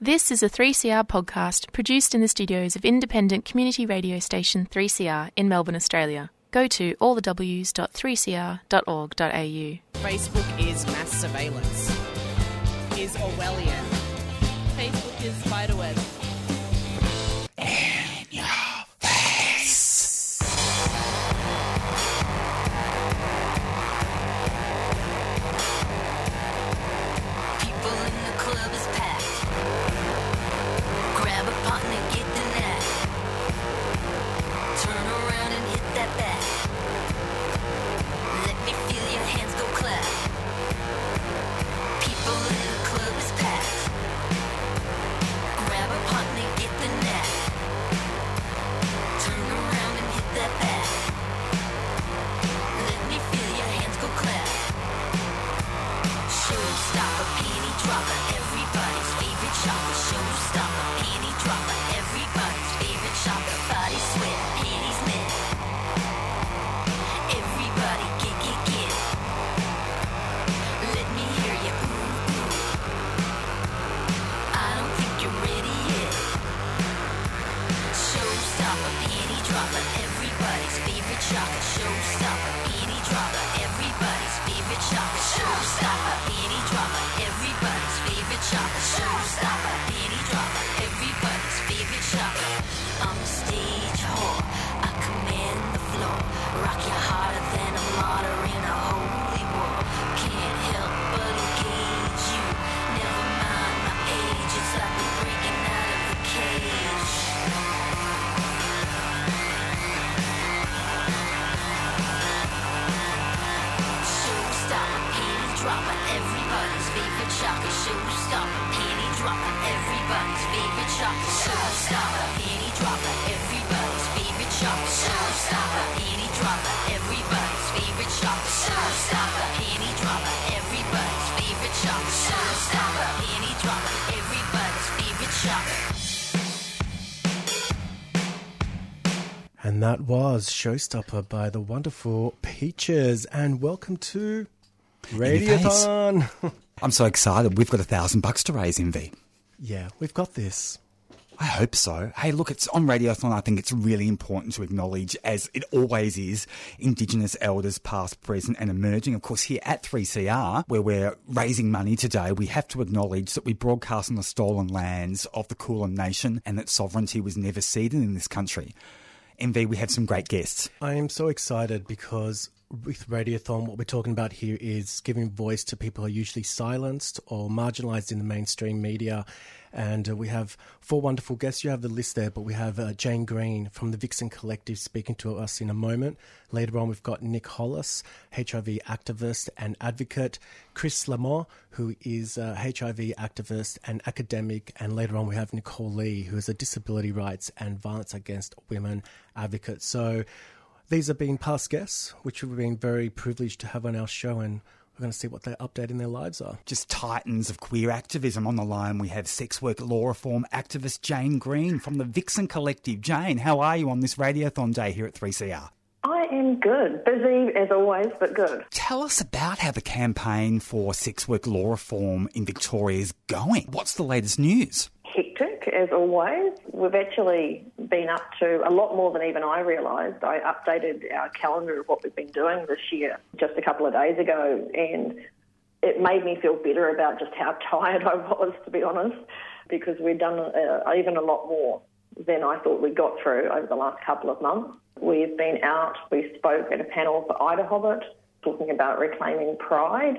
This is a 3CR podcast produced in the studios of independent community radio station 3CR in Melbourne, Australia. Go to allthews.3cr.org.au. Facebook is mass surveillance, is Orwellian. Facebook is spiderweb. Was Showstopper by the wonderful Peaches. And welcome to Radiothon. I'm so excited. We've got a thousand bucks to raise, Envy. yeah, we've got this. I hope so. Hey, look, it's on Radiothon. I think it's really important to acknowledge, as it always is, Indigenous elders past, present and emerging. Of course, here at 3CR, where we're raising money today, we have to acknowledge that we broadcast on the stolen lands of the Kulin Nation and that sovereignty was never ceded in this country. Envy, we have some great guests. I am so excited because with Radiothon, what we're talking about here is giving voice to people who are usually silenced or marginalized in the mainstream media. And uh, we have four wonderful guests. You have the list there, but we have uh, Jane Green from the Vixen Collective speaking to us in a moment. Later on, we've got Nic Holas, HIV activist and advocate, Chris Lemoh, who is a HIV activist and academic. And later on, we have Nicole Lee, who is a disability rights and violence against women advocate. So, these have been past guests, which we've been very privileged to have on our show, and we're going to see what their update in their lives are. Just titans of queer activism on the line. We have sex work law reform activist Jane Green from the Vixen Collective. Jane, how are you on this Radiothon day here at 3CR? I am good. Busy as always, but good. Tell us about how the campaign for sex work law reform in Victoria is going. What's the latest news? Hectic as always. We've actually been up to a lot more than even I realised. I updated our calendar of what we've been doing this year just a couple of days ago, and it made me feel better about just how tired I was, to be honest, because we'd done uh, even a lot more than I thought we got through over the last couple of months. We've been out, we spoke at a panel for IDAHOBIT talking about reclaiming pride,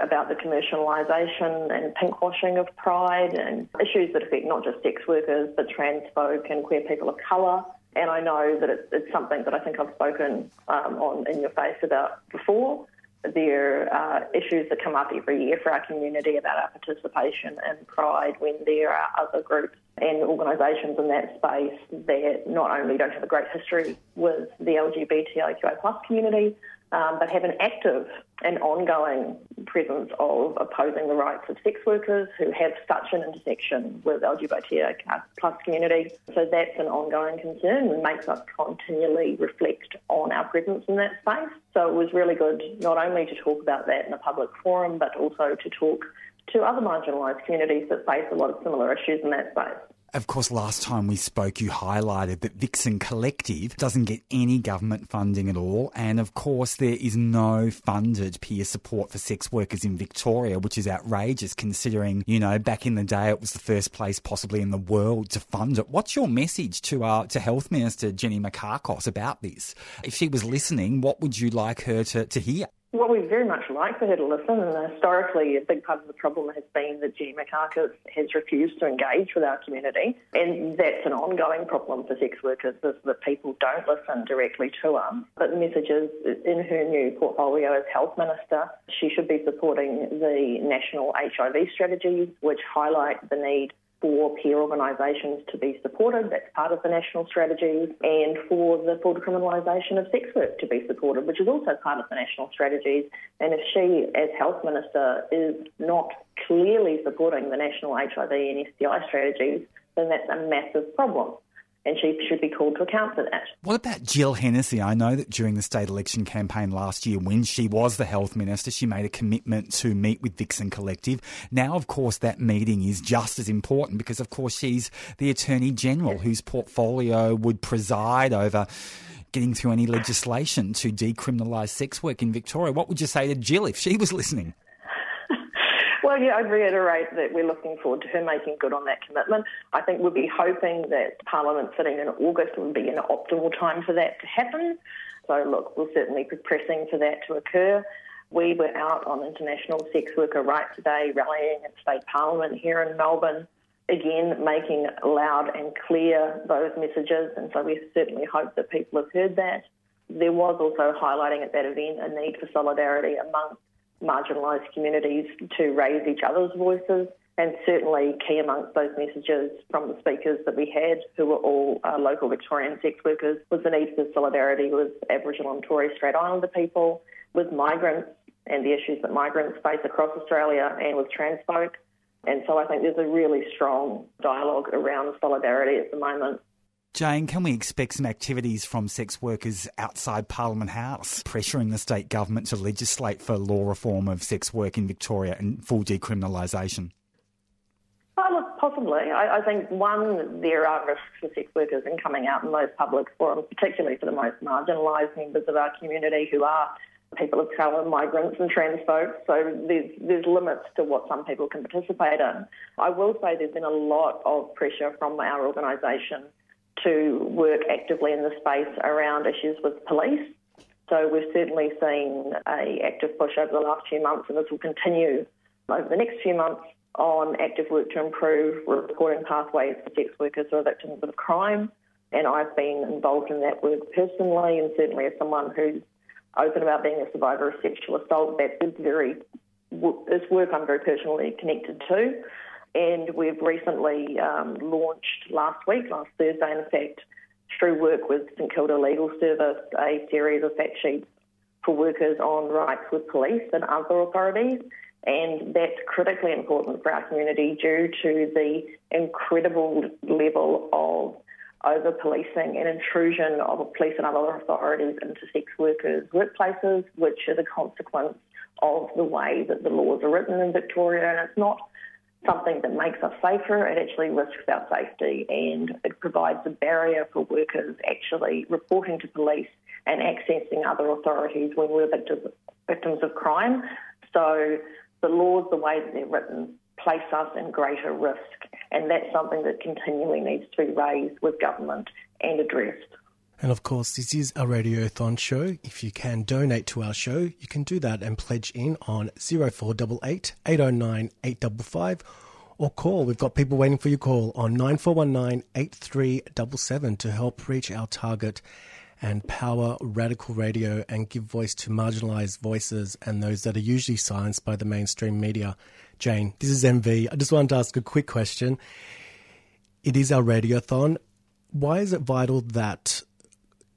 about the commercialisation and pinkwashing of pride and issues that affect not just sex workers but trans folk and queer people of colour. And I know that it's, it's something that I think I've spoken um, on in your face about before. There are issues that come up every year for our community about our participation in Pride when there are other groups and organisations in that space that not only don't have a great history with the LGBTIQA plus community, um, but have an active and ongoing presence of opposing the rights of sex workers who have such an intersection with LGBTIQ plus community. So that's an ongoing concern and makes us continually reflect on our presence in that space. So it was really good not only to talk about that in a public forum, but also to talk to other marginalised communities that face a lot of similar issues in that space. Of course, last time we spoke, you highlighted that Vixen Collective doesn't get any government funding at all. And of course, there is no funded peer support for sex workers in Victoria, which is outrageous considering, you know, back in the day it was the first place possibly in the world to fund it. What's your message to, uh, to Health Minister Jenny Mikakos about this? If she was listening, what would you like her to, to hear? Well, we'd very much like for her to listen, and historically, a big part of the problem has been that Jenny Mikakos has refused to engage with our community, and that's an ongoing problem for sex workers, is that people don't listen directly to them. But the message is, in her new portfolio as Health Minister, she should be supporting the national HIV strategies, which highlight the need for peer organisations to be supported, that's part of the national strategies, and for the full decriminalisation of sex work to be supported, which is also part of the national strategies. And if she, as Health Minister, is not clearly supporting the national HIV and STI strategies, then that's a massive problem and she should be called to account for that. What about Jill Hennessy? I know that during the state election campaign last year, when she was the health minister, she made a commitment to meet with Vixen Collective. Now, of course, that meeting is just as important because, of course, she's the Attorney General whose portfolio would preside over getting through any legislation to decriminalise sex work in Victoria. What would you say to Jill if she was listening? Well, yeah, I'd reiterate that we're looking forward to her making good on that commitment. I think we'll be hoping that Parliament sitting in August would be an optimal time for that to happen. So, look, we'll certainly be pressing for that to occur. We were out on International Sex Worker Rights Day rallying at State Parliament here in Melbourne, again, making loud and clear those messages. And so we certainly hope that people have heard that. There was also highlighting at that event a need for solidarity among marginalised communities to raise each other's voices. And certainly, key amongst those messages from the speakers that we had, who were all uh, local Victorian sex workers, was the need for solidarity with Aboriginal and Torres Strait Islander people, with migrants and the issues that migrants face across Australia, and with trans folk. And so I think there's a really strong dialogue around solidarity at the moment. Jane, can we expect some activities from sex workers outside Parliament House, pressuring the state government to legislate for law reform of sex work in Victoria and full decriminalisation? Oh, look, possibly. I, I, think, one, there are risks for sex workers in coming out in those public forums, particularly for the most marginalised members of our community who are people of colour, migrants and trans folks. So there's, there's limits to what some people can participate in. I will say there's been a lot of pressure from our organisation to work actively in the space around issues with police. So we've certainly seen a active push over the last few months, and this will continue over the next few months on active work to improve reporting pathways for sex workers who are victims of crime. And I've been involved in that work personally, and certainly as someone who's open about being a survivor of sexual assault, that is very is work I'm very personally connected to. And we've recently um, launched last week, last Thursday, in fact, through work with St Kilda Legal Service, a series of fact sheets for workers on rights with police and other authorities. And that's critically important for our community due to the incredible level of over policing and intrusion of police and other authorities into sex workers' workplaces, which is a consequence of the way that the laws are written in Victoria. And it's not something that makes us safer. It actually risks our safety and it provides a barrier for workers actually reporting to police and accessing other authorities when we're victims, of crime. So the laws, the way that they're written, place us in greater risk. And that's something that continually needs to be raised with government and addressed. And of course, this is a Radiothon show. If you can donate to our show, you can do that and pledge in on 0488 809 855 or call. We've got people waiting for your call on 9419 8377 to help reach our target and power radical radio and give voice to marginalized voices and those that are usually silenced by the mainstream media. Jane, this is MV. I just wanted to ask a quick question. It is our radiothon. Why is it vital that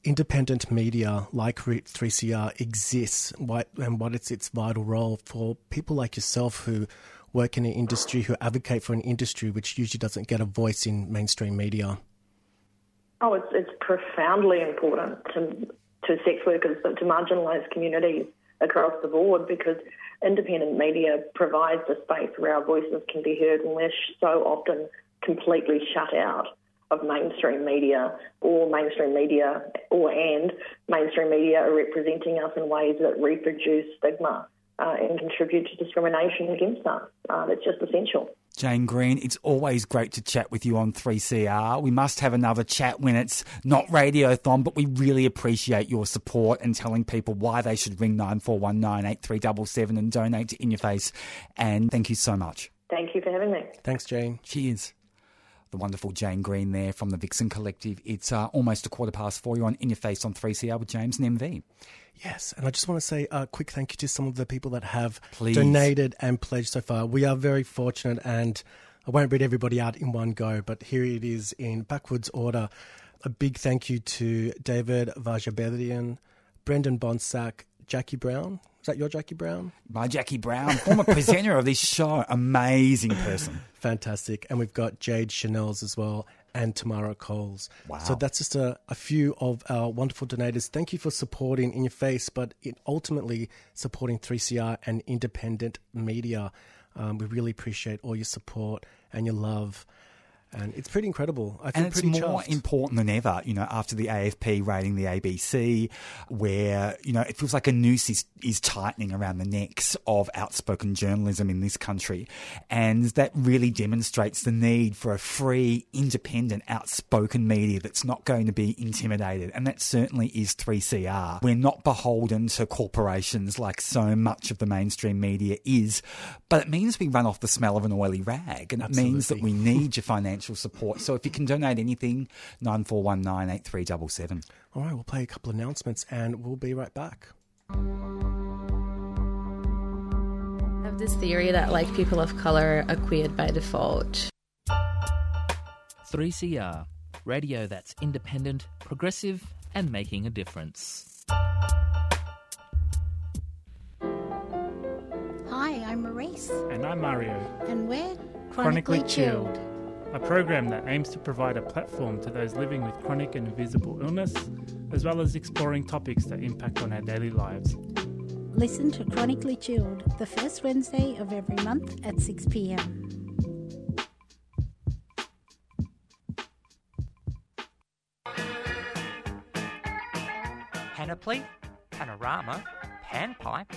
independent media like 3CR exists and what is its vital role for people like yourself who work in an industry, who advocate for an industry which usually doesn't get a voice in mainstream media? Oh, it's, it's profoundly important to, to sex workers, but to marginalised communities across the board because independent media provides a space where our voices can be heard and we're so often completely shut out of mainstream media or mainstream media or and mainstream media are representing us in ways that reproduce stigma uh, and contribute to discrimination against us. Uh, it's just essential. Jane Green, it's always great to chat with you on 3CR. We must have another chat when it's not Radiothon, but we really appreciate your support and telling people why they should ring 9419 8377 and donate to In Your Face. And thank you so much. Thank you for having me. Thanks, Jane. Cheers. The wonderful Jane Green there from the Vixen Collective. It's uh, almost a quarter past four. You're on In Your Face on 3CR with James and MV. Yes, and I just want to say a quick thank you to some of the people that have Please. donated and pledged so far. We are very fortunate, and I won't read everybody out in one go, but here it is in backwards order. A big thank you to David Vajabedian, Brendan Bonsack, Jackie Brown. Is that your Jackie Brown? My Jackie Brown, former presenter of this show, amazing person. Fantastic. And we've got Jade Chanel's as well and Tamara Coles. Wow. So that's just a, a few of our wonderful donators. Thank you for supporting In Your Face, but it ultimately supporting 3CR and independent media. Um, we really appreciate all your support and your love. And it's pretty incredible. I feel and it's pretty more chuffed. important than ever, you know, after the AFP raiding the ABC, where, you know, it feels like a noose is, is tightening around the necks of outspoken journalism in this country. And that really demonstrates the need for a free, independent, outspoken media that's not going to be intimidated. And that certainly is 3CR. We're not beholden to corporations like so much of the mainstream media is, but it means we run off the smell of an oily rag. And it means that we need your financial support. So if you can donate anything, 9419 8377. All right, we'll play a couple announcements and we'll be right back. I have this theory that like people of color are queered by default. 3CR, radio that's independent, progressive, and making a difference. Hi, I'm Maurice, And I'm Mario, and we're Chronically Chronically, Chilled, a program that aims to provide a platform to those living with chronic and invisible illness, as well as exploring topics that impact on our daily lives. Listen to Chronically Chilled the first Wednesday of every month at 6 pm. Panoply, panorama, panpipe,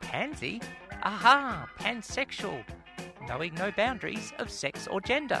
pansy, aha, pansexual, knowing no boundaries of sex or gender.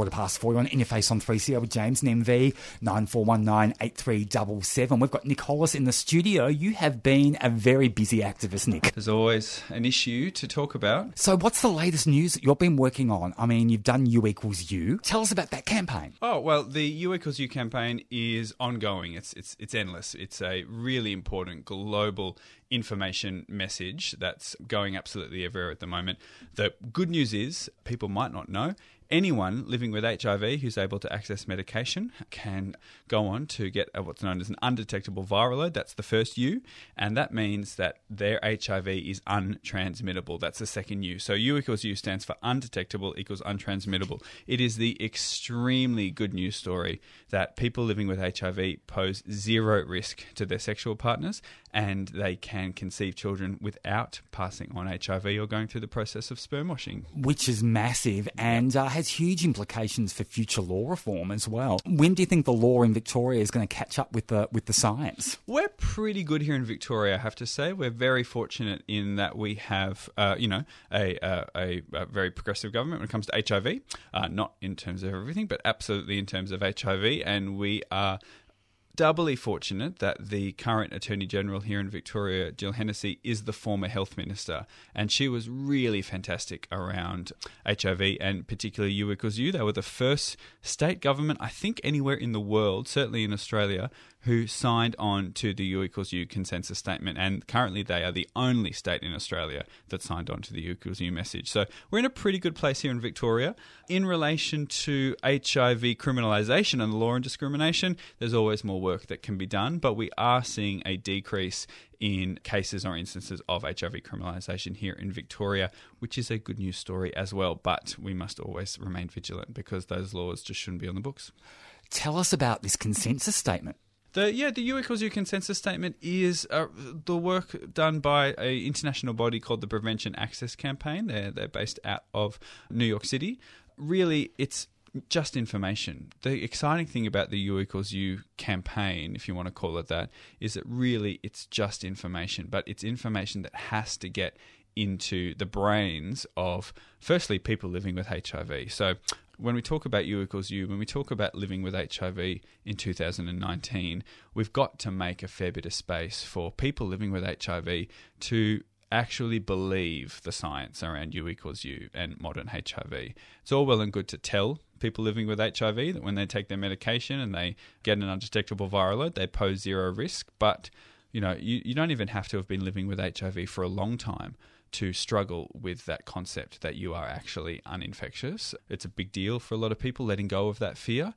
Quarter past four on In Your Face on 3CR with James and MV 9419 8377. We've got Nic Holas in the studio. You have been a very busy activist, Nic. There's always an issue to talk about. So, what's the latest news that you've been working on? I mean, you've done U equals U. Tell us about that campaign. Oh well, the U equals U campaign is ongoing. It's it's it's endless. It's a really important global information message that's going absolutely everywhere at the moment. The good news is people might not know. Anyone living with HIV who's able to access medication can go on to get what's known as an undetectable viral load. That's the first U, and that means that their HIV is untransmittable. That's the second U. So U equals U stands for undetectable equals untransmittable. It is the extremely good news story that people living with HIV pose zero risk to their sexual partners and they can conceive children without passing on HIV or going through the process of sperm washing. Which is massive and uh, has huge implications for future law reform as well. When do you think the law in Victoria is going to catch up with the with the science? We're pretty good here in Victoria, I have to say. We're very fortunate in that we have, uh, you know, a, a, a, very progressive government when it comes to HIV. Uh, not in terms of everything, but absolutely in terms of HIV. And we are doubly fortunate that the current Attorney General here in Victoria, Jill Hennessy, is the former Health Minister. And she was really fantastic around HIV and particularly U equals U. They were the first state government, I think, anywhere in the world, certainly in Australia, who signed on to the U equals U consensus statement. And currently, they are the only state in Australia that signed on to the U equals U message. So we're in a pretty good place here in Victoria. In relation to HIV criminalisation and the law and discrimination, there's always more work that can be done, but we are seeing a decrease in cases or instances of HIV criminalisation here in Victoria, which is a good news story as well. But we must always remain vigilant because those laws just shouldn't be on the books. Tell us about this consensus statement. The yeah, the U equals U consensus statement is uh, the work done by a international body called the Prevention Access Campaign. They're they're based out of New York City. Really, it's just information. The exciting thing about the U equals U campaign, if you want to call it that, is that really it's just information, but it's information that has to get into the brains of firstly people living with HIV. So when we talk about U equals U, when we talk about living with HIV in 2019, we've got to make a fair bit of space for people living with HIV to actually believe the science around U equals U and modern HIV. It's all well and good to tell people living with HIV that when they take their medication and they get an undetectable viral load, they pose zero risk. But you know, you, you don't even have to have been living with HIV for a long time to struggle with that concept that you are actually uninfectious. It's a big deal for a lot of people letting go of that fear.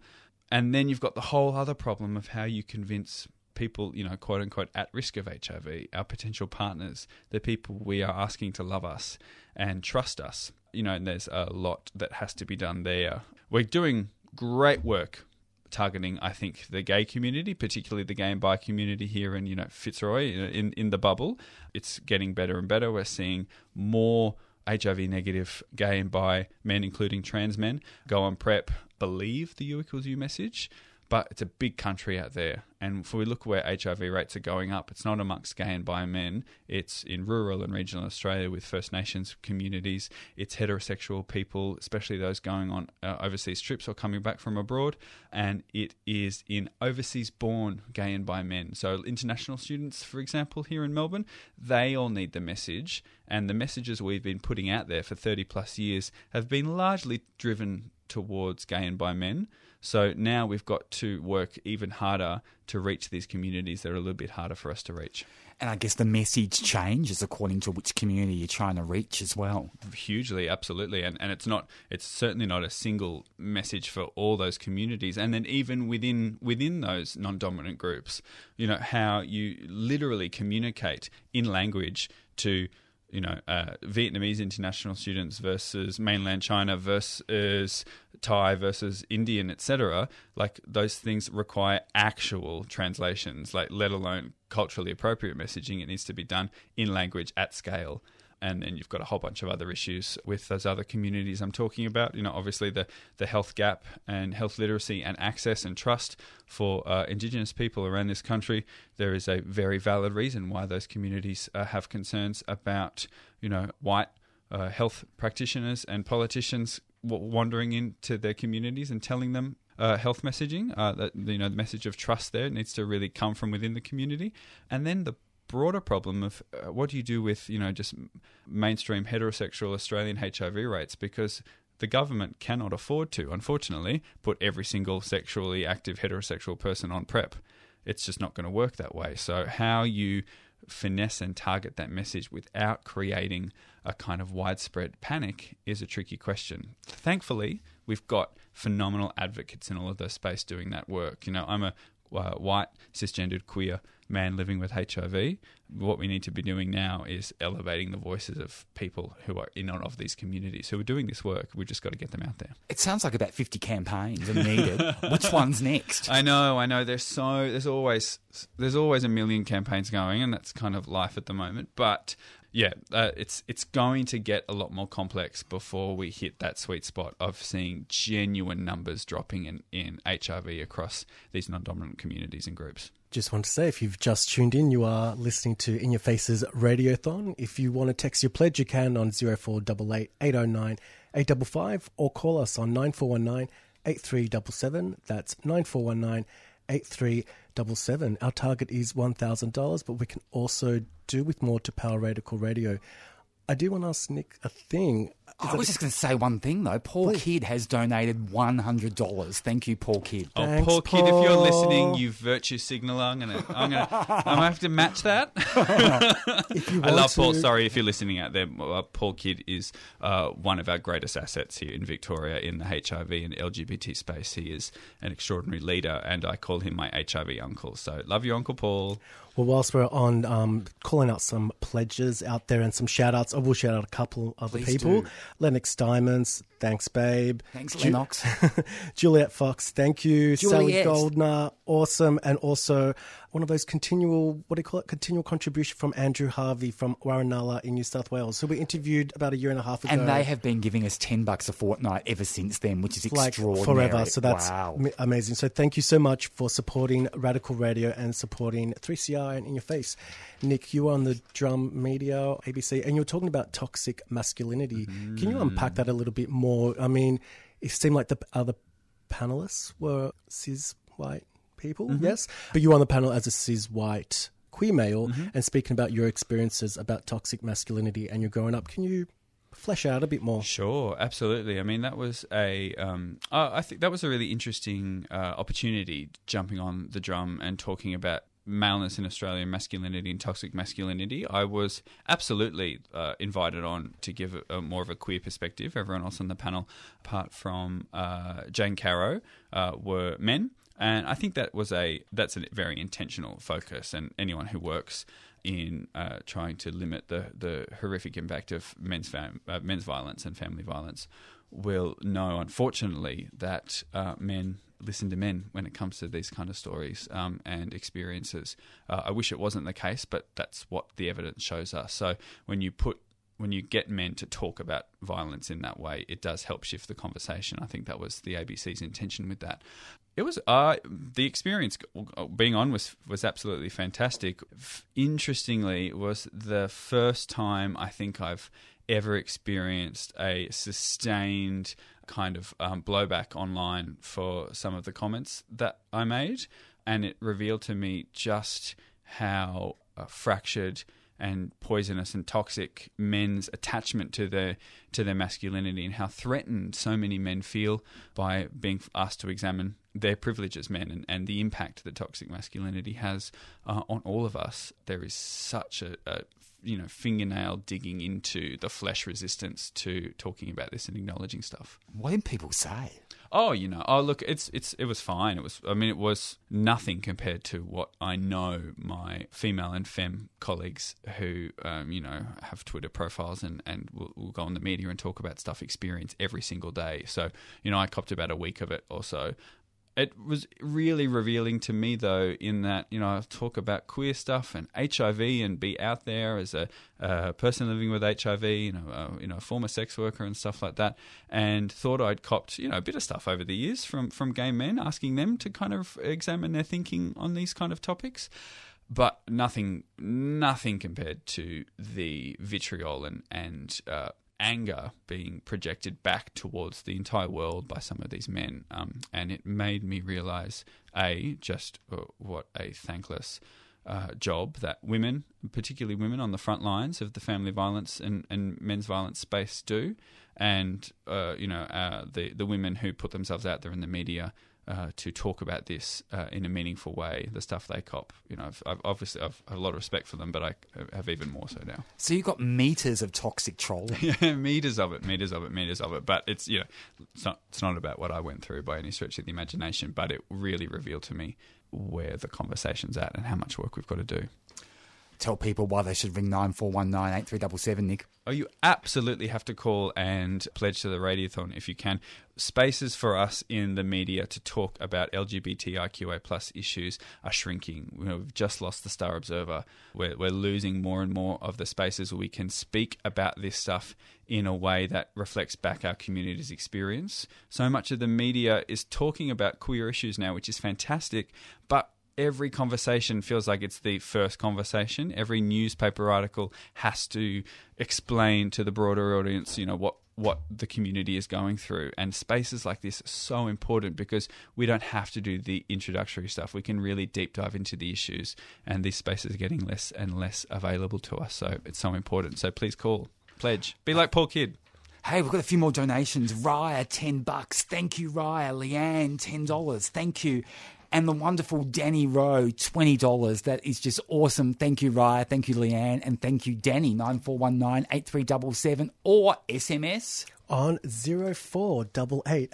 And then you've got the whole other problem of how you convince people, you know, quote unquote, at risk of HIV, our potential partners, the people we are asking to love us and trust us. You know, and there's a lot that has to be done there. We're doing great work targeting, I think, the gay community, particularly the gay and bi community here in you know Fitzroy in in the bubble. It's getting better and better. We're seeing more HIV negative gay and bi men, including trans men, go on PrEP, believe the U equals U message. But it's a big country out there. And if we look where HIV rates are going up, it's not amongst gay and bi men. It's in rural and regional Australia with First Nations communities. It's heterosexual people, especially those going on uh, overseas trips or coming back from abroad. And it is in overseas born gay and bi men. So, international students, for example, here in Melbourne, they all need the message. And the messages we've been putting out there for 30 plus years have been largely driven towards gay and bi men. So now we've got to work even harder to reach these communities that are a little bit harder for us to reach. And I guess the message changes according to which community you're trying to reach as well. Hugely, absolutely. And and it's not it's certainly not a single message for all those communities. And then even within within those non dominant groups, you know, how you literally communicate in language to you know, uh, Vietnamese international students versus mainland China versus Thai versus Indian, etc. Like those things require actual translations, like let alone culturally appropriate messaging. It needs to be done in language at scale and then you've got a whole bunch of other issues with those other communities I'm talking about. You know, obviously the the health gap and health literacy and access and trust for uh, Indigenous people around this country. There is a very valid reason why those communities uh, have concerns about you know white uh, health practitioners and politicians wandering into their communities and telling them uh, health messaging. Uh, that you know, the message of trust there needs to really come from within the community, and then the broader problem of uh, what do you do with you know just mainstream heterosexual Australian HIV rates because the government cannot afford to, unfortunately, put every single sexually active heterosexual person on PrEP. It's just not going to work that way. So how you finesse and target that message without creating a kind of widespread panic is a tricky question. Thankfully, we've got phenomenal advocates in all of those space doing that work. You know, I'm a uh, white, cisgendered, queer man living with HIV. What we need to be doing now is elevating the voices of people who are in and of these communities who are doing this work. We've just got to get them out there. It sounds like about 50 campaigns are needed. Which one's next? I know, I know. There's so there's always there's always a million campaigns going, and that's kind of life at the moment. But yeah, uh, it's it's going to get a lot more complex before we hit that sweet spot of seeing genuine numbers dropping in, in HIV across these non-dominant communities and groups. Just want to say, if you've just tuned in, you are listening to In Your Faces Radiothon. If you want to text your pledge, you can on 0488 809 855 or call us on 9419 8377. That's 9419 8377. Our target is $1,000, but we can also do with more to power Radical Radio. I do want to ask Nic a thing. Is I that- was just going to say one thing though. Paul Kidd has donated one hundred dollars. Thank you, Paul Kidd. Oh, Thanks, Paul Kidd, if you're listening, you virtue signaler. I'm gonna, I'm gonna, I'm gonna have to match that. If you I want love Paul. Sorry if you're listening out there. Uh, Paul Kidd is uh, one of our greatest assets here in Victoria in the HIV and LGBT space. He is an extraordinary leader, and I call him my HIV uncle. So love you, Uncle Paul. Well, whilst we're on um, calling out some pledges out there and some shout outs, I will shout out a couple other Please people. do. Lennox Diamonds, thanks, babe. Thanks, Ju- Lennox. Juliet Fox, thank you. Sally Goldner, awesome. And also one of those continual, what do you call it? Continual contribution from Andrew Harvey from Warranalla in New South Wales, who we interviewed about a year and a half ago. And they have been giving us ten bucks a fortnight ever since then, which is like extraordinary. forever. So that's wow. am- amazing. So thank you so much for supporting Radical Radio and supporting 3CR and In Your Face. Nic, you were on the drum media, ABC, and you were talking about toxic masculinity. Can you unpack mm. that a little bit more? I mean, it seemed like the other panelists were cis white people, yes? But you were on the panel as a cis white queer male and speaking about your experiences about toxic masculinity and you're growing up. Can you flesh out a bit more? Sure, absolutely. I mean, that was a, um, I think that was a really interesting uh, opportunity jumping on the drum and talking about maleness in Australia, masculinity and toxic masculinity. I was absolutely uh, invited on to give a, a more of a queer perspective. Everyone else on the panel, apart from uh, Jane Caro, uh, were men. And I think that was a that's a very intentional focus, and anyone who works in uh, trying to limit the, the horrific impact of men's fam- uh, men's violence and family violence will know, unfortunately, that uh, men listen to men when it comes to these kind of stories um, and experiences. Uh, I wish it wasn't the case, but that's what the evidence shows us. So when you put when you get men to talk about violence in that way, it does help shift the conversation. I think that was the ABC's intention with that. It was uh, the experience being on was was absolutely fantastic. Interestingly, was the first time I think I've ever experienced a sustained kind of um, blowback online for some of the comments that I made, and it revealed to me just how uh, fractured and poisonous and toxic men's attachment to their to their masculinity and how threatened so many men feel by being asked to examine their privilege as men and, and the impact that toxic masculinity has uh, on all of us. There is such a, a you know fingernail digging into the flesh resistance to talking about this and acknowledging stuff. What did people say? Oh, you know, oh look, it's it's it was fine. It was, I mean, it was nothing compared to what I know my female and femme colleagues who, um, you know, have Twitter profiles and and will, will go on the media and talk about stuff experience every single day. So, you know, I copped about a week of it or so. It was really revealing to me, though, in that you know I talk about queer stuff and HIV and be out there as a uh, person living with HIV, you know, uh, you know, a former sex worker and stuff like that, and thought I'd copped you know a bit of stuff over the years from from gay men, asking them to kind of examine their thinking on these kind of topics. But nothing nothing compared to the vitriol and and uh, anger being projected back towards the entire world by some of these men. Um, and it made me realize a just uh, what a thankless uh, job that women, particularly women on the front lines of the family violence and, and men's violence space, do, and uh, you know uh, the the women who put themselves out there in the media uh, to talk about this uh, in a meaningful way, the stuff they cop. You know, I've, I've obviously I've a lot of respect for them, but I have even more so now. So you've got meters of toxic trolling. Yeah, meters of it, meters of it, meters of it. But it's you know, it's not it's not about what I went through by any stretch of the imagination. But it really revealed to me where the conversation's at and how much work we've got to do. Tell people why they should ring nine four one nine eight three double seven. Nick. Oh, you absolutely have to call and pledge to the Radiothon if you can. Spaces for us in the media to talk about LGBTIQA plus issues are shrinking. You know, we've just lost the Star Observer. We're, we're losing more and more of the spaces where we can speak about this stuff in a way that reflects back our community's experience. So much of the media is talking about queer issues now, which is fantastic, but every conversation feels like it's the first conversation. Every newspaper article has to explain to the broader audience, you know, what what the community is going through. And spaces like this are so important because we don't have to do the introductory stuff. We can really deep dive into the issues, and these spaces are getting less and less available to us. So it's so important. So please call, pledge, be like Paul Kidd. Hey, we've got a few more donations. Raya, 10 bucks. Thank you, Raya. Leanne, $10. Thank you. And the wonderful Danny Rowe, $20. That is just awesome. Thank you, Raya. Thank you, Leanne. And thank you, Danny, 9419 8377 or SMS. on 0488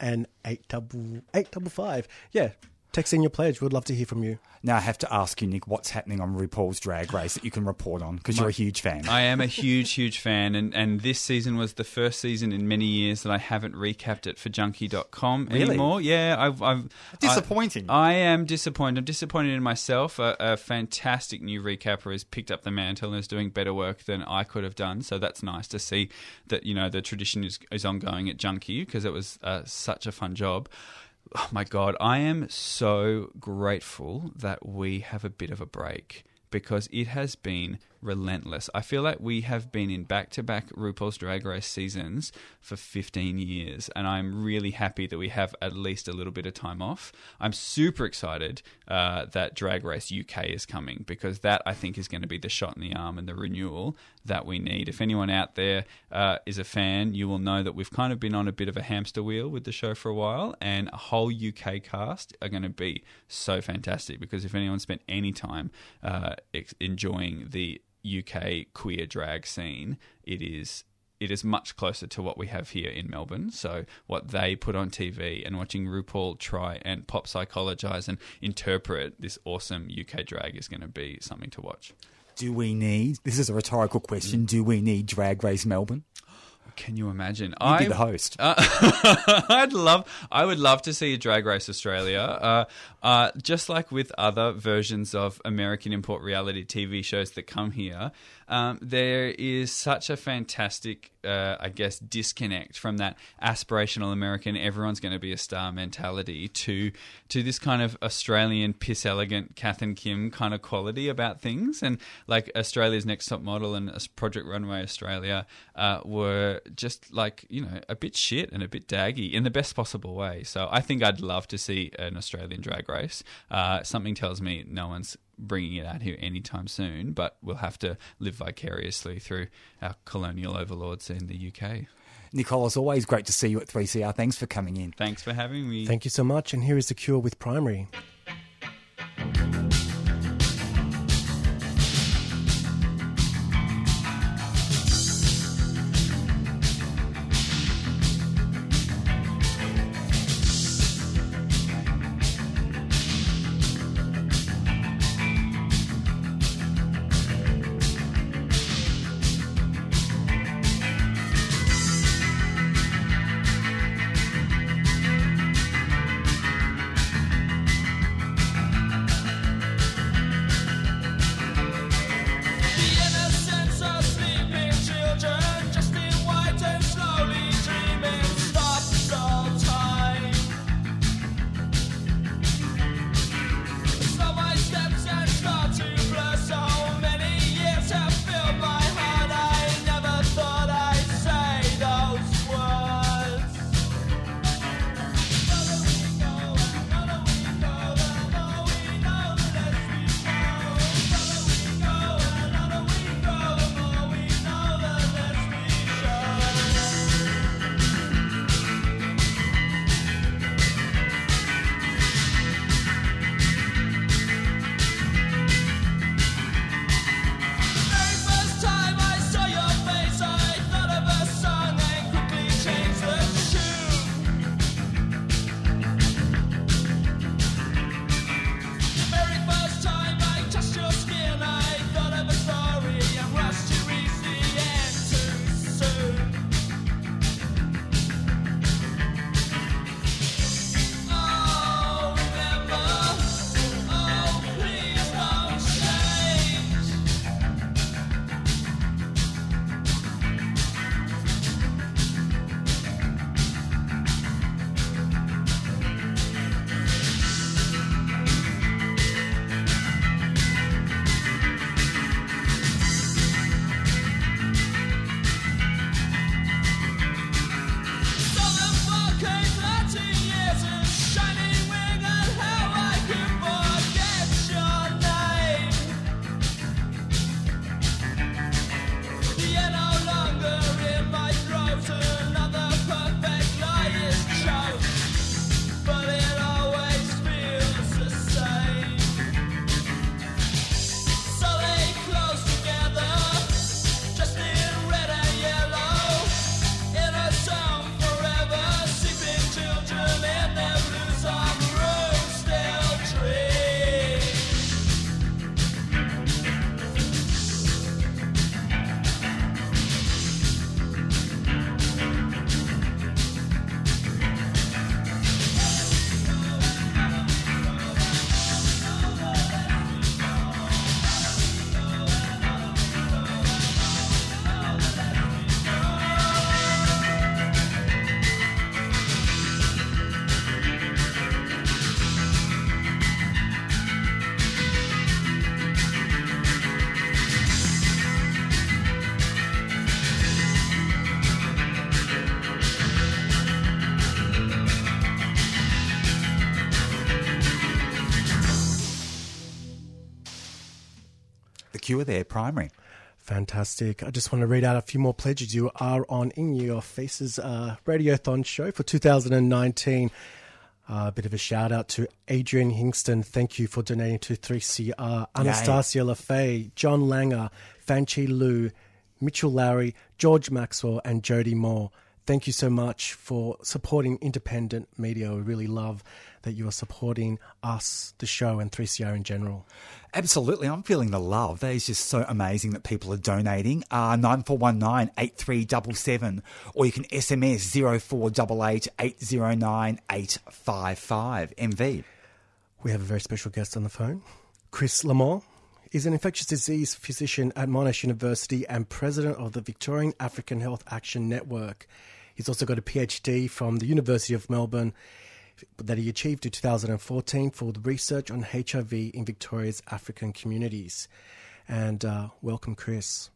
and 855. Yeah, text in your pledge. We'd love to hear from you. Now, I have to ask you, Nic, what's happening on RuPaul's Drag Race that you can report on? Because you're a huge fan. I am a huge, huge fan, and, and this season was the first season in many years that I haven't recapped it for Junkee.com Really? anymore. Yeah, I've, I've Disappointing. I, I am disappointed. I'm disappointed in myself. A, a fantastic new recapper has picked up the mantle and is doing better work than I could have done. So that's nice to see that you know the tradition is, is ongoing at Junkee because it was uh, such a fun job. Oh my god, I am so grateful that we have a bit of a break because it has been relentless. I feel like we have been in back to back RuPaul's Drag Race seasons for 15 years, and I'm really happy that we have at least a little bit of time off. I'm super excited uh, that Drag Race UK is coming because that I think is going to be the shot in the arm and the renewal that we need. If anyone out there uh, is a fan, you will know that we've kind of been on a bit of a hamster wheel with the show for a while, and a whole UK cast are going to be so fantastic because if anyone spent any time uh, enjoying the UK queer drag scene, it is it is much closer to what we have here in Melbourne. So what they put on TV and watching RuPaul try and pop psychologize and interpret this awesome UK drag is going to be something to watch. Do we need, this is a rhetorical question, do we need Drag Race Melbourne? Can you imagine? You'd be I- the host. Uh, I'd love, I would love to see a Drag Race Australia. Uh, uh, just like with other versions of American import reality TV shows that come here, um, there is such a fantastic, uh, I guess, disconnect from that aspirational American everyone's going to be a star mentality to to this kind of Australian piss elegant Kath and Kim kind of quality about things. And like Australia's Next Top Model and Project Runway Australia uh, were just like you know a bit shit and a bit daggy in the best possible way. So I think I'd love to see an Australian drag race. Uh, something tells me no one's bringing it out here anytime soon, but we'll have to live vicariously through our colonial overlords in the UK. Nicole, it's always great to see you at 3CR. Thanks for coming in. Thanks for having me. Thank you so much. And here is The Cure with Primary. Secure their primary. Fantastic. I just want to read out a few more pledges. You are on In Your Faces uh, Radiothon show for 2019. Uh, a bit of a shout out to Adrian Hingston. Thank you for donating to 3CR. Anastasia LaFay, John Langer, Fanchi Lu, Mitchell Lowry, George Maxwell, and Jody Moore. Thank you so much for supporting independent media. We really love that you are supporting us, the show, and 3CR in general. Absolutely. I'm feeling the love. That is just so amazing that people are donating. Uh, 9419 8377 or you can SMS 0488 809 855. MV. We have a very special guest on the phone. Chris Lemoh is an infectious disease physician at Monash University and president of the Victorian African Health Action Network. He's also got a PhD from the University of Melbourne that he achieved in 2014 for the research on HIV in Victoria's African communities. And uh, welcome, Chris.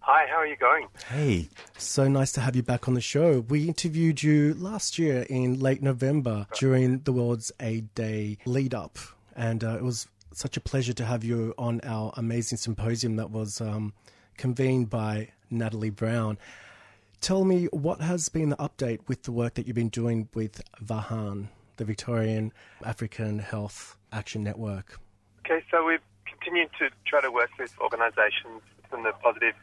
Hi, how are you going? Hey. So nice to have you back on the show. We interviewed you last year in late November during the World AIDS Day lead up, and uh, it was such a pleasure to have you on our amazing symposium that was um, convened by Natalie Brown. Tell me what has been the update with the work that you've been doing with VAHAN, the Victorian African Health Action Network. Okay, so we've continued to try to work with organisations and the positive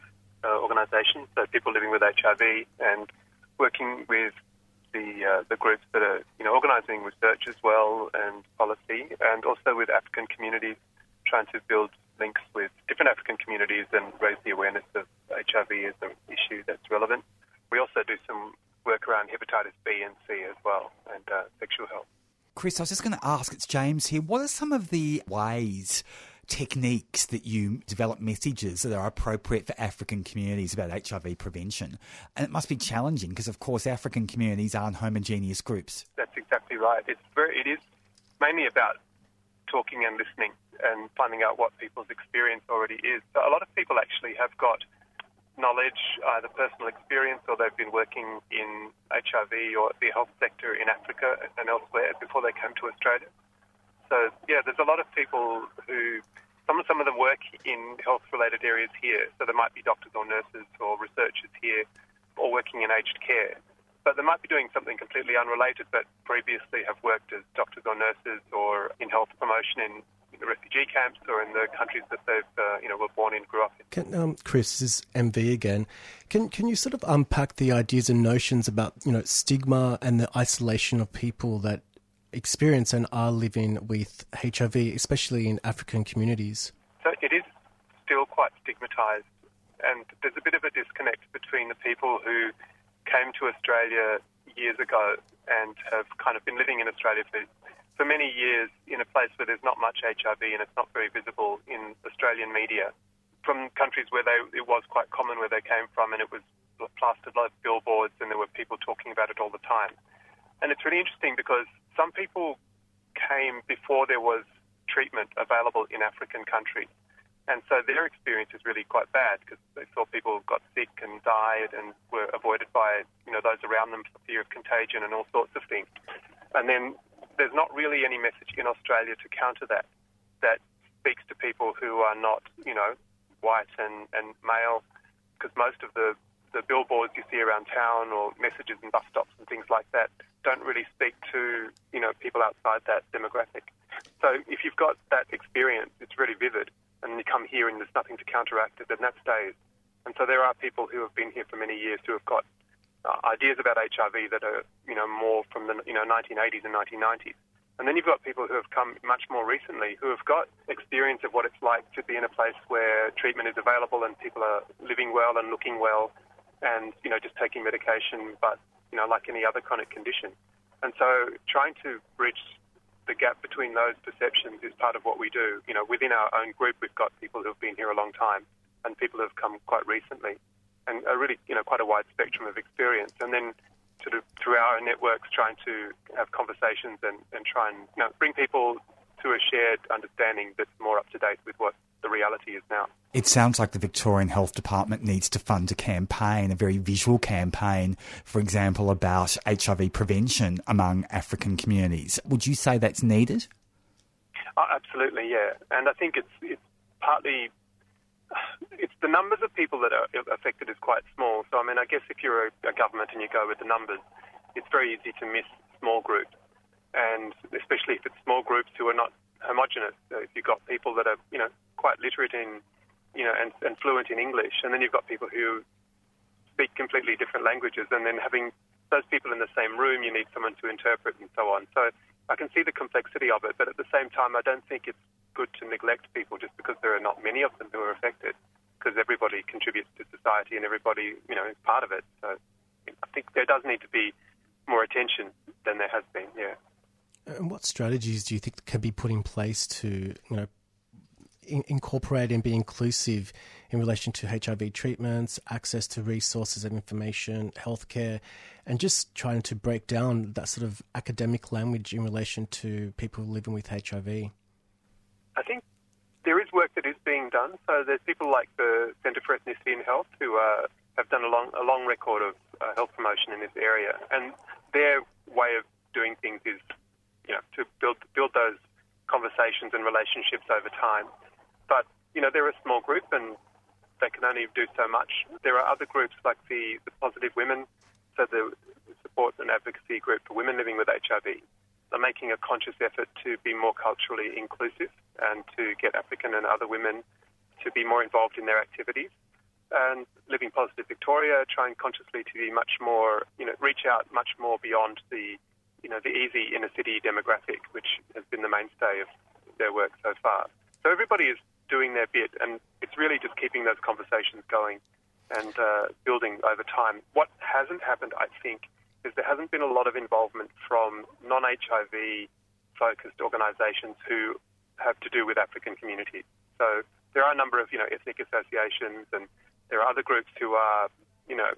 uh, organisations, so people living with HIV, and working with the uh, the groups that are you know organising research as well and policy, and also with African communities, trying to build links with different African communities and raise the awareness of HIV as an issue that's relevant. We also do some work around hepatitis B and C as well, and uh, sexual health. Chris, I was just going to ask, it's James here. What are some of the ways, techniques that you develop messages that are appropriate for African communities about HIV prevention? And it must be challenging because, of course, African communities aren't homogeneous groups. That's exactly right. It's very, it is mainly about talking and listening and finding out what people's experience already is. So a lot of people actually have got knowledge, either personal experience or they've been working in HIV or the health sector in Africa and elsewhere before they came to Australia. So yeah, there's a lot of people who some of some of them work in health related areas here. So there might be doctors or nurses or researchers here or working in aged care. But they might be doing something completely unrelated, but previously have worked as doctors or nurses or in health promotion in the refugee camps or in the countries that they've uh, you know were born in, grew up in. Can, um, Chris, this is MV again. Can can you sort of unpack the ideas and notions about you know stigma and the isolation of people that experience and are living with HIV, especially in African communities? So it is still quite stigmatised, and there's a bit of a disconnect between the people who came to Australia years ago and have kind of been living in Australia for for many years in a place where there's not much HIV and it's not very visible in Australian media. From countries where they, it was quite common where they came from and it was plastered like billboards and there were people talking about it all the time. And it's really interesting because some people came before there was treatment available in African countries. And so their experience is really quite bad because they saw people got sick and died and were avoided by you know those around them for fear of contagion and all sorts of things. And then there's not really any message in Australia to counter that that speaks to people who are not, you know, white and, and male, because most of the, the billboards you see around town or messages in bus stops and things like that don't really speak to, you know, people outside that demographic. So if you've got that experience, it's really vivid, and you come here and there's nothing to counteract it, then that stays. And so there are people who have been here for many years who have got uh, ideas about HIV that are, you know, more from the, you know, 1980s and 1990s. And then you've got people who have come much more recently who have got experience of what it's like to be in a place where treatment is available and people are living well and looking well and, you know, just taking medication, but, you know, like any other chronic condition. And so trying to bridge the gap between those perceptions is part of what we do. You know, within our own group, we've got people who have been here a long time and people who have come quite recently and a really, you know, quite a wide spectrum of experience. And then sort of through our networks, trying to have conversations and, and try and you know, bring people to a shared understanding that's more up to date with what the reality is now. It sounds like the Victorian Health Department needs to fund a campaign, a very visual campaign, for example, about HIV prevention among African communities. Would you say that's needed? Oh, absolutely, yeah. And I think it's it's partly it's the numbers of people that are affected is quite small. So I mean, I guess if you're a, a government and you go with the numbers, it's very easy to miss small groups, and especially if it's small groups who are not homogenous. So if you've got people that are you know quite literate in you know and, and fluent in English, and then you've got people who speak completely different languages, and then having those people in the same room, you need someone to interpret and so on. So I can see the complexity of it, but at the same time, I don't think it's good to neglect people just because there are not many of them who are affected, because everybody contributes to society and everybody, you know, is part of it. So I think there does need to be more attention than there has been. Yeah. And what strategies do you think can be put in place to, you know, in- incorporate and be inclusive in relation to HIV treatments, access to resources and information, healthcare, and just trying to break down that sort of academic language in relation to people living with HIV? I think there is work that is being done. So there's people like the Centre for Ethnicity and Health who uh, have done a long, a long record of uh, health promotion in this area, and their way of doing things is, you know, to build build those conversations and relationships over time. But you know, they're a small group and they can only do so much. There are other groups like the, the Positive Women, so the support and advocacy group for women living with HIV. They're making a conscious effort to be more culturally inclusive and to get African and other women to be more involved in their activities. And Living Positive Victoria trying consciously to be much more, you know, reach out much more beyond the, you know, the easy inner city demographic, which has been the mainstay of their work so far. So everybody is doing their bit, and it's really just keeping those conversations going and uh, building over time. What hasn't happened, I think, is there hasn't been a lot of involvement from non-HIV focused organisations who have to do with African communities. So there are a number of you know ethnic associations, and there are other groups who are you know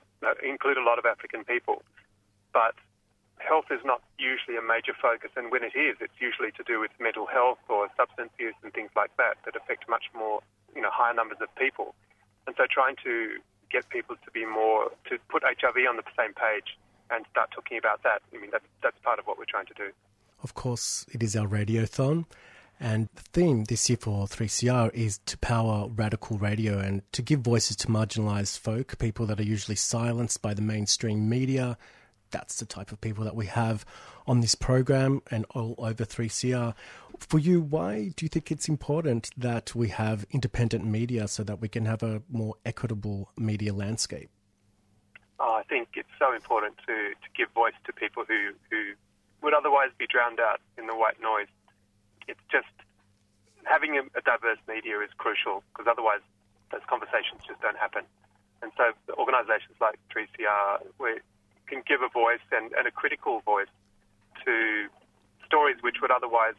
include a lot of African people, but health is not usually a major focus, and when it is, it's usually to do with mental health or substance use and things like that that affect much more, you know, higher numbers of people. And so, trying to get people to be more to put HIV on the same page and start talking about that. I mean, that's that's part of what we're trying to do. Of course, it is our radiothon. And the theme this year for 3CR is to power radical radio and to give voices to marginalised folk, people that are usually silenced by the mainstream media, that's the type of people that we have on this program and all over 3CR. For you, why do you think it's important that we have independent media so that we can have a more equitable media landscape? Oh, I think it's so important to, to give voice to people who, who would otherwise be drowned out in the white noise. It's just having a, a diverse media is crucial because otherwise those conversations just don't happen. And so organisations like 3CR, where can give a voice and, and a critical voice to stories which would otherwise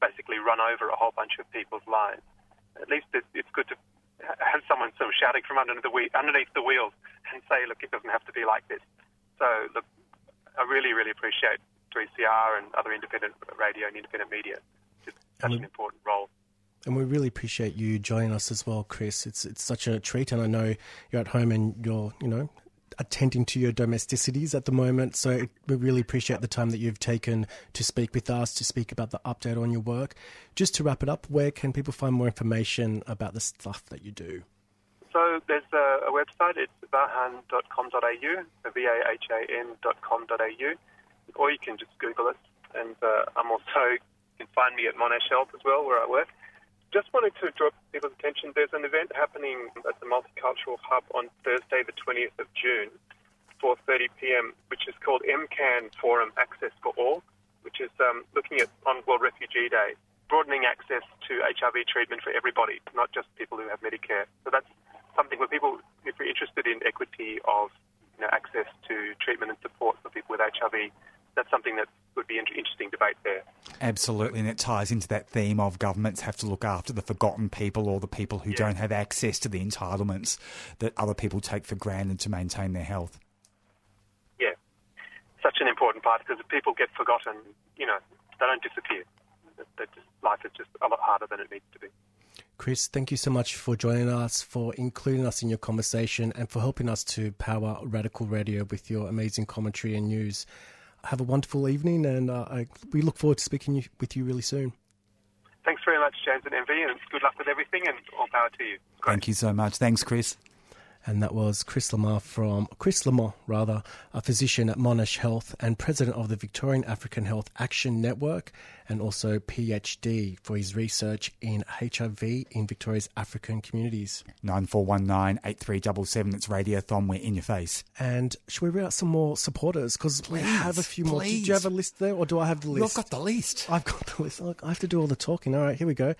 basically run over a whole bunch of people's lives. At least it, it's good to have someone sort of shouting from underneath the, wheel, underneath the wheels and say, look, it doesn't have to be like this. So, look, I really, really appreciate 3CR and other independent radio and independent media. It's such an important role. And we really appreciate you joining us as well, Chris. It's it's such a treat, and I know you're at home and you're you know attending to your domesticities at the moment. So we really appreciate the time that you've taken to speak with us, to speak about the update on your work. Just to wrap it up, where can people find more information about the stuff that you do? So there's a, a website, it's vahan.com.au, V-A-H-A-N.com.au, or you can just Google it. And uh, I'm also, you can find me at Monash Health as well, where I work. Just wanted to draw people's attention. There's an event happening at the Multicultural Hub on Thursday, the 20th of June, 4:30 p.m., which is called MCAN Forum Access for All, which is um, looking at on World Refugee Day, broadening access to HIV treatment for everybody, not just people who have Medicare. So that's something where people, if you're interested in equity of you know, access to treatment and support for people with HIV, that's something that would be an interesting debate there. Absolutely, and it ties into that theme of governments have to look after the forgotten people or the people who yeah. don't have access to the entitlements that other people take for granted to maintain their health. Yeah, such an important part because if people get forgotten, you know, they don't disappear. Just, life is just a lot harder than it needs to be. Chris, thank you so much for joining us, for including us in your conversation, and for helping us to power radical radio with your amazing commentary and news have a wonderful evening, and uh, I, we look forward to speaking with you really soon. Thanks very much, James and MV, and good luck with everything, and all power to you. Thank you so much. Thanks, Chris. And that was Chris Lemoh from Chris Lemoh, rather, a physician at Monash Health and president of the Victorian African Health Action Network, and also PhD for his research in HIV in Victoria's African communities. 9419 8377. It's Radiothon. We're in your face. And should we read out some more supporters? Because we have a few more. Do you have a list there, or do I have the list? You've got the list. I've got the list. Look, I have to do all the talking. All right, here we go.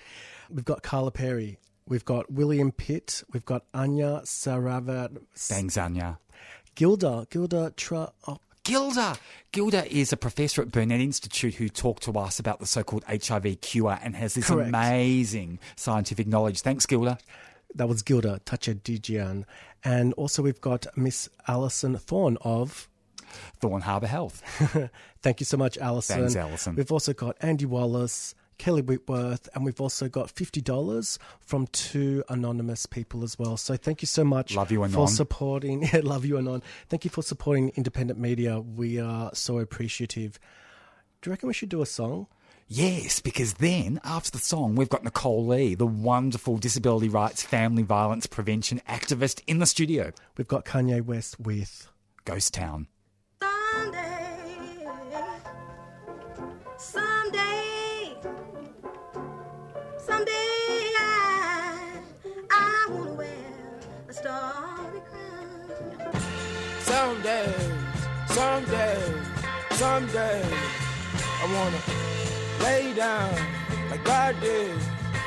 We've got Carla Perry. We've got William Pitt. We've got Anya Saravat. Thanks, Anya. Gilda. Gilda Tra. Oh, Gilda. Gilda is a professor at Burnet Institute who talked to us about the so-called HIV cure and has this Correct. amazing scientific knowledge. Thanks, Gilda. that was Gilda Tachedjian. And also we've got Miss Alison Thorne of Thorne Harbour Health. Thank you so much, Alison. Thanks, Alison. We've also got Andy Wallace, Kelly Whitworth, and we've also got $50 from two anonymous people as well. So thank you so much Love you, for supporting. Yeah, love you, Anon. Thank you for supporting independent media. We are so appreciative. Do you reckon we should do a song? Yes, because then after the song, we've got Nicole Lee, the wonderful disability rights, family violence prevention activist in the studio. We've got Kanye West with Ghost Town. Someday, I wanna lay down like God did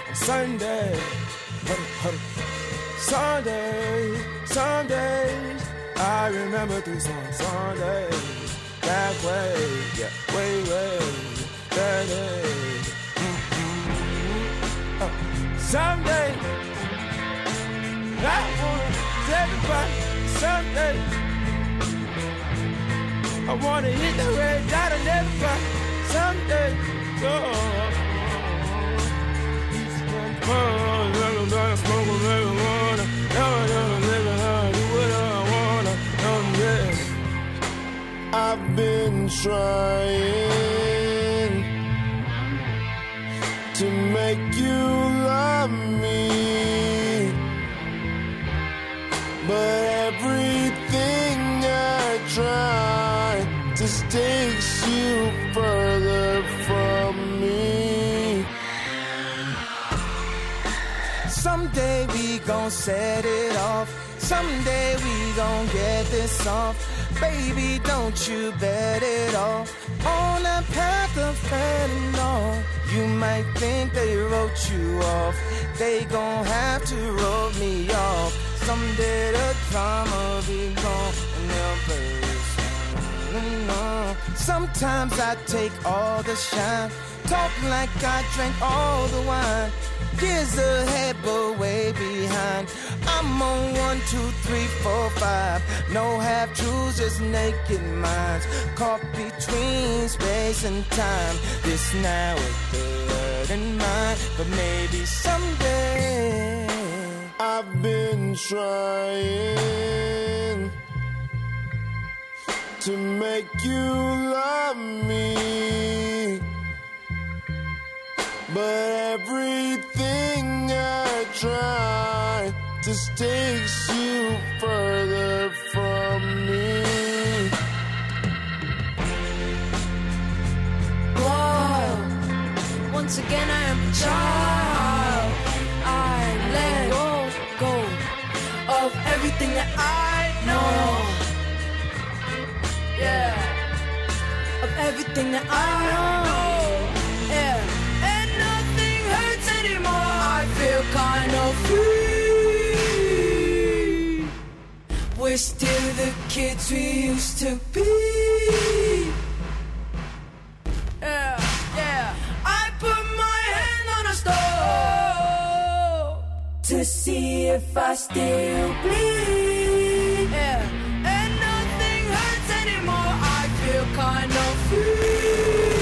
on Sunday. Sunday, Sundays, I remember three songs. Sundays, that way, yeah, way, way, that day. Mm-hmm. Uh, someday, I tell everybody someday. I wanna hit the red dot and everybody someday. Oh, smoke marijuana. Never, never, never, never do what I wanna. I've been trying to make you set it off. Someday we gon' get this off. Baby, don't you bet it off. On a path of fentanyl. You might think they wrote you off. They gon' have to wrote me off. Someday the drama be gone and they'll. Sometimes I take all the shine. Talk like I drank all the wine. Years ahead, but way behind. I'm on one, two, three, four, five. No half truths, just naked minds. Caught between space and time. This now is third in mind, but maybe someday. I've been trying to make you love me. But everything I try just takes you further from me. Whoa. Once again, I am a child. I let go, go of everything that I know. Yeah, of everything that I know. Still the kids we used to be. Yeah, yeah. I put my hand on a stove to see if I still bleed. Yeah, and nothing hurts anymore. I feel kind of free.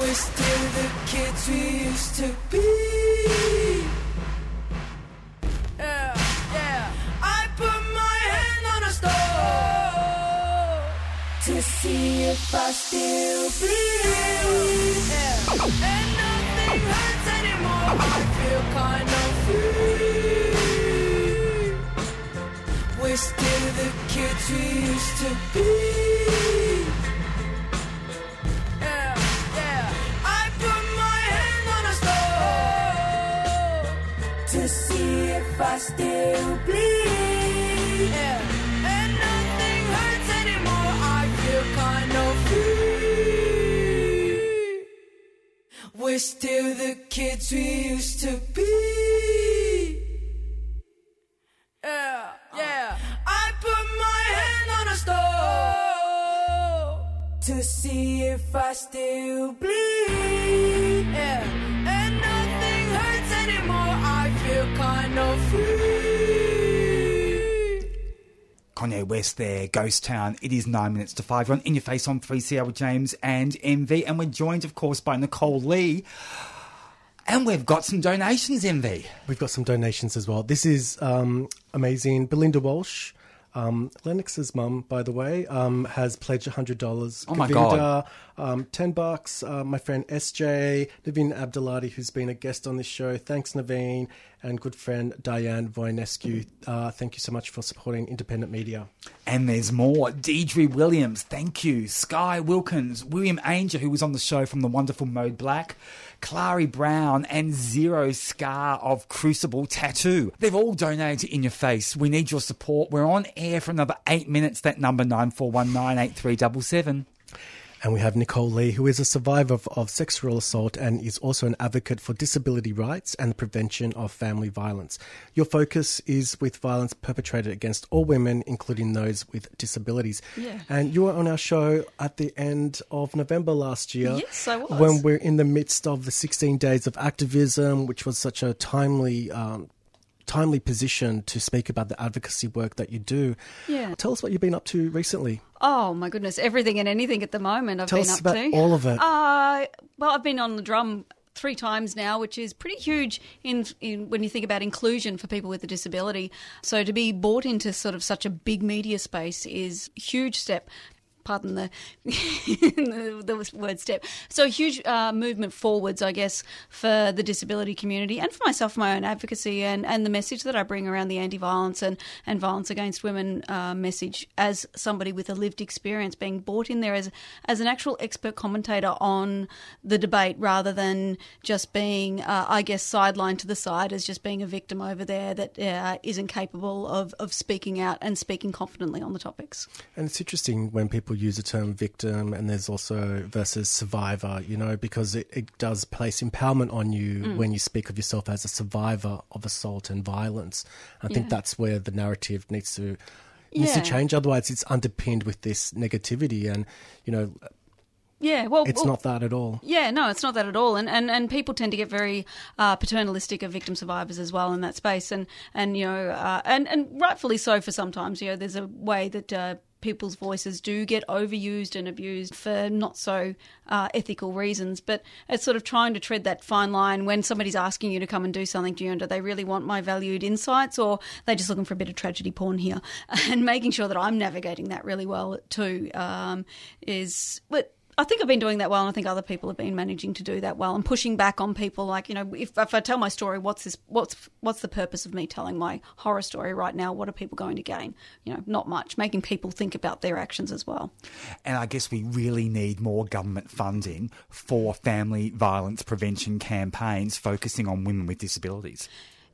We're still the kids we used to be. See if I still bleed. Yeah. And nothing hurts anymore. I feel kind of free. We're still the kids we used to be. Yeah, yeah. I put my hand on a to see if I still bleed. We're still the kids we used to be. Yeah, yeah. I put my hand on a stove to see if I still bleed. Yeah, and nothing hurts anymore. I feel kind of free. Kanye West there, Ghost Town. It is nine minutes to five. You're on In Your Face on 3CR with James and MV. And we're joined, of course, by Nicole Lee. And we've got some donations, MV. We've got some donations as well. This is um, amazing. Belinda Walsh, um, Lennox's mum, by the way, um, has pledged hundred dollars. Oh my God. um, ten bucks. Uh, my friend SJ, Naveen Abdulati, who's been a guest on this show. Thanks, Naveen, and good friend Diane Voinescu. Uh, thank you so much for supporting independent media. And there's more. Deidre Williams, thank you. Sky Wilkins, William Ainger, who was on the show from the wonderful Mode Black, Clary Brown, and Zero Scar of Crucible Tattoo. They've all donated In Your Face. We need your support. We're on air for another eight minutes. That number 94198377. And we have Nicole Lee, who is a survivor of, of sexual assault and is also an advocate for disability rights and the prevention of family violence. Your focus is with violence perpetrated against all women, including those with disabilities. Yeah. And you were on our show at the end of November last year. Yes, I was. When we're in the midst of the 16 days of activism, which was such a timely. Um, timely position to speak about the advocacy work that you do. Yeah. Tell us what you've been up to recently. Oh my goodness, everything and anything at the moment I've Tell been us up about to. all of it. Uh, well, I've been on the drum three times now, which is pretty huge in, in when you think about inclusion for people with a disability. So to be brought into sort of such a big media space is a huge step. Pardon the, the, word step. So a huge uh, movement forwards, I guess, for the disability community and for myself, my own advocacy and, and the message that I bring around the anti-violence and, and violence against women uh, message as somebody with a lived experience being brought in there as, as an actual expert commentator on the debate rather than just being, uh, I guess, sidelined to the side as just being a victim over there that uh, isn't capable of, of speaking out and speaking confidently on the topics. And it's interesting when people use the term victim and there's also versus survivor, you know, because it, it does place empowerment on you Mm. when you speak of yourself as a survivor of assault and violence. I think that's where the narrative needs to needs to change. Otherwise, it's underpinned with this negativity, and you know, Yeah, well, it's well- not that at all. Yeah, no, it's not that at all, and and, and people tend to get very uh, paternalistic of victim survivors as well in that space, and and you know, uh, and and rightfully so for sometimes. You know, there's a way that. Uh, People's voices do get overused and abused for not so uh, ethical reasons, but it's sort of trying to tread that fine line when somebody's asking you to come and do something. Do you know, do they really want my valued insights, or they're they just looking for a bit of tragedy porn here? And making sure that I'm navigating that really well too um, is, but I think I've been doing that well, and I think other people have been managing to do that well, and pushing back on people. Like you know, if, if I tell my story, what's this? What's what's the purpose of me telling my horror story right now? What are people going to gain? You know, not much. Making people think about their actions as well. And I guess we really need more government funding for family violence prevention campaigns focusing on women with disabilities.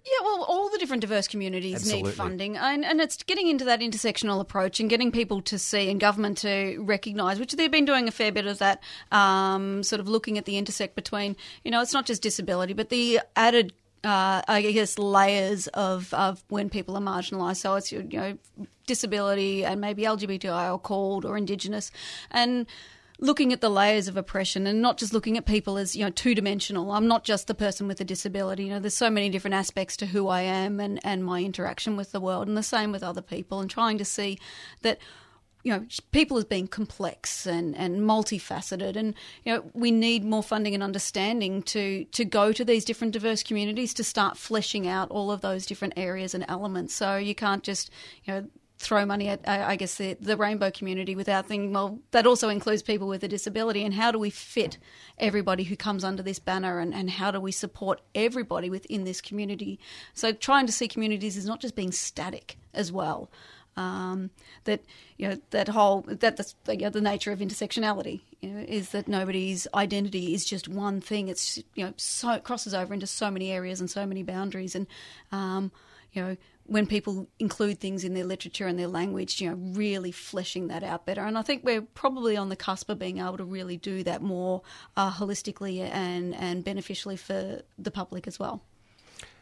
Yeah, well, all the different diverse communities Absolutely. need funding, and, and it's getting into that intersectional approach and getting people to see and government to recognise, which they've been doing a fair bit of that, um, sort of looking at the intersect between, you know, it's not just disability, but the added. Uh, I guess layers of, of when people are marginalised. So it's you know disability and maybe LGBTI or called or Indigenous, and looking at the layers of oppression and not just looking at people as you know two dimensional. I'm not just the person with a disability. You know, there's so many different aspects to who I am and and my interaction with the world, and the same with other people, and trying to see that. You know, people as being complex and, and multifaceted, and you know, we need more funding and understanding to to go to these different diverse communities to start fleshing out all of those different areas and elements. So you can't just you know throw money at, I guess, the, the rainbow community without thinking, well, that also includes people with a disability, and how do we fit everybody who comes under this banner, and, and how do we support everybody within this community? So trying to see communities is not just being static as well. Um, that you know that whole that you know, the nature of intersectionality you know, is that nobody's identity is just one thing. It's you know so it crosses over into so many areas and so many boundaries, and um, you know when people include things in their literature and their language, you know, really fleshing that out better. And I think we're probably on the cusp of being able to really do that more uh, holistically and and beneficially for the public as well.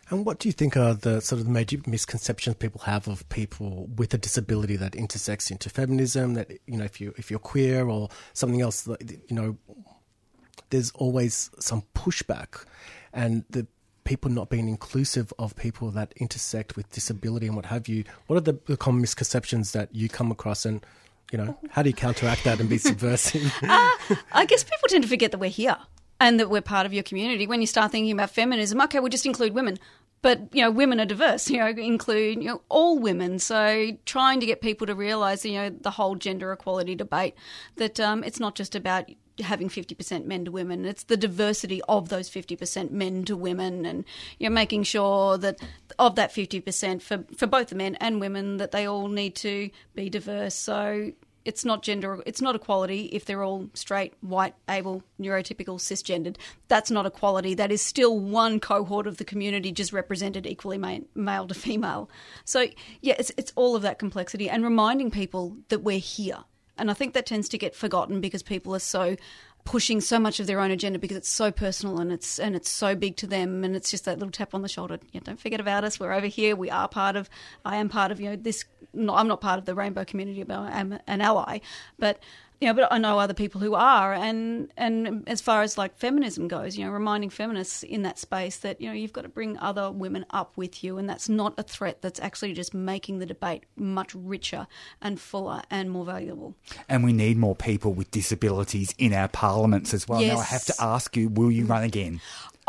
And what do you think are the sort of the major misconceptions people have of people with a disability that intersects into feminism? That you know, if you if you're queer or something else, you know, there's always some pushback, and the people not being inclusive of people that intersect with disability and what have you. What are the, the common misconceptions that you come across, and you know, how do you counteract that and be subversive? uh, I guess people tend to forget that we're here and that we're part of your community. When you start thinking about feminism, okay, we'll just include women. But you know, women are diverse. You know, include you know all women. So trying to get people to realise, you know, the whole gender equality debate that um, it's not just about having 50% men to women. It's the diversity of those 50% men to women and you're making sure that of that 50% for, for both the men and women that they all need to be diverse. So it's not gender it's not equality if they're all straight white able neurotypical cisgendered that's not equality that is still one cohort of the community just represented equally male to female so yeah it's, it's all of that complexity and reminding people that we're here and i think that tends to get forgotten because people are so pushing so much of their own agenda because it's so personal and it's and it's so big to them and it's just that little tap on the shoulder. Yeah, don't forget about us. We're over here. We are part of. I am part of you know this. No, I'm not part of the rainbow community, but I'm an ally. But know, but I know other people who are, and and as far as like feminism goes, you know, reminding feminists in that space that you know you've got to bring other women up with you, and that's not a threat. That's actually just making the debate much richer and fuller and more valuable. And we need more people with disabilities in our parliaments as well. Yes. Now, I have to ask you: Will you run again?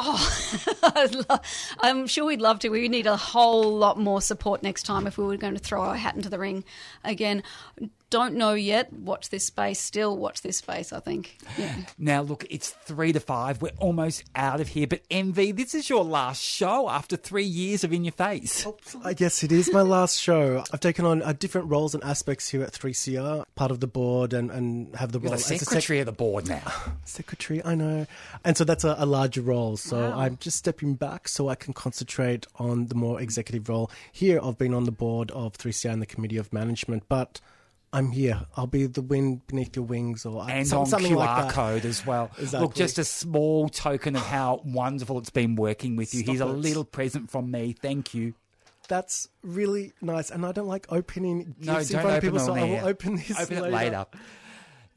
Oh, I'm sure we'd love to. We need a whole lot more support next time if we were going to throw our hat into the ring again don't know yet. Watch this space. Still watch this space. I think. Yeah. Now look, it's three to five. We're almost out of here. But MV, this is your last show after three years of In Your Face. I guess it is my last show. I've taken on uh, different roles and aspects here at 3CR, part of the board, and, and have the You're role the as a secretary of the board now. secretary. I know, and so that's a, a larger role. So Wow. I'm just stepping back so I can concentrate on the more executive role. Here, I've been on the board of 3CR and the committee of management, but. I'm here. I'll be the wind beneath your wings, or and some- on something QR like that. code as well. Exactly. Look, just a small token of how wonderful it's been working with you. Stop Here's a little present from me. Thank you. That's really nice, and I don't like opening No, gifts in don't front of open people, so on I will open this Open it later. later.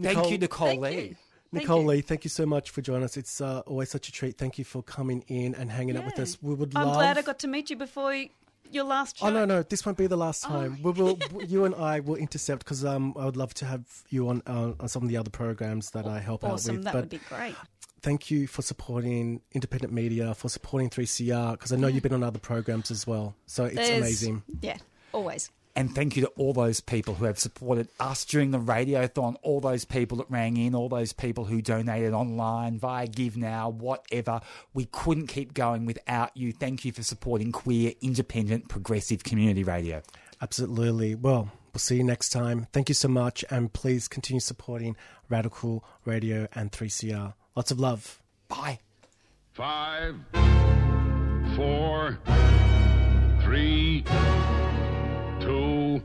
Thank you, Nicole Lee. Nicole Lee, thank you so much for joining us. It's uh, always such a treat. Thank you for coming in and hanging out with us. We would I'm love. glad I got to meet you before y- your last show. Oh no, no, this won't be the last time. we will, you and I will intercept because um, I would love to have you on uh, on some of the other programs that I help Awesome. out with. That but would be great. thank you for supporting independent media, for supporting 3CR because I know you've been on other programs as well. So it's There's- amazing. Yeah, always. And thank you to all those people who have supported us during the radiothon, all those people that rang in, all those people who donated online via Give Now, whatever. We couldn't keep going without you. Thank you for supporting queer, independent, progressive community radio. Absolutely. Well, we'll see you next time. Thank you so much, and please continue supporting Radical Radio and 3CR. Lots of love. Bye. Five, four, three, two,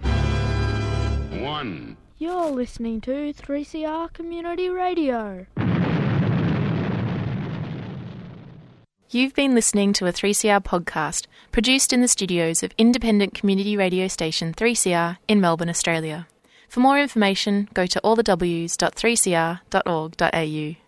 one. You're listening to 3CR Community Radio. You've been listening to a 3CR podcast produced in the studios of independent community radio station 3CR in Melbourne, Australia. For more information, go to allthews.3cr.org.au.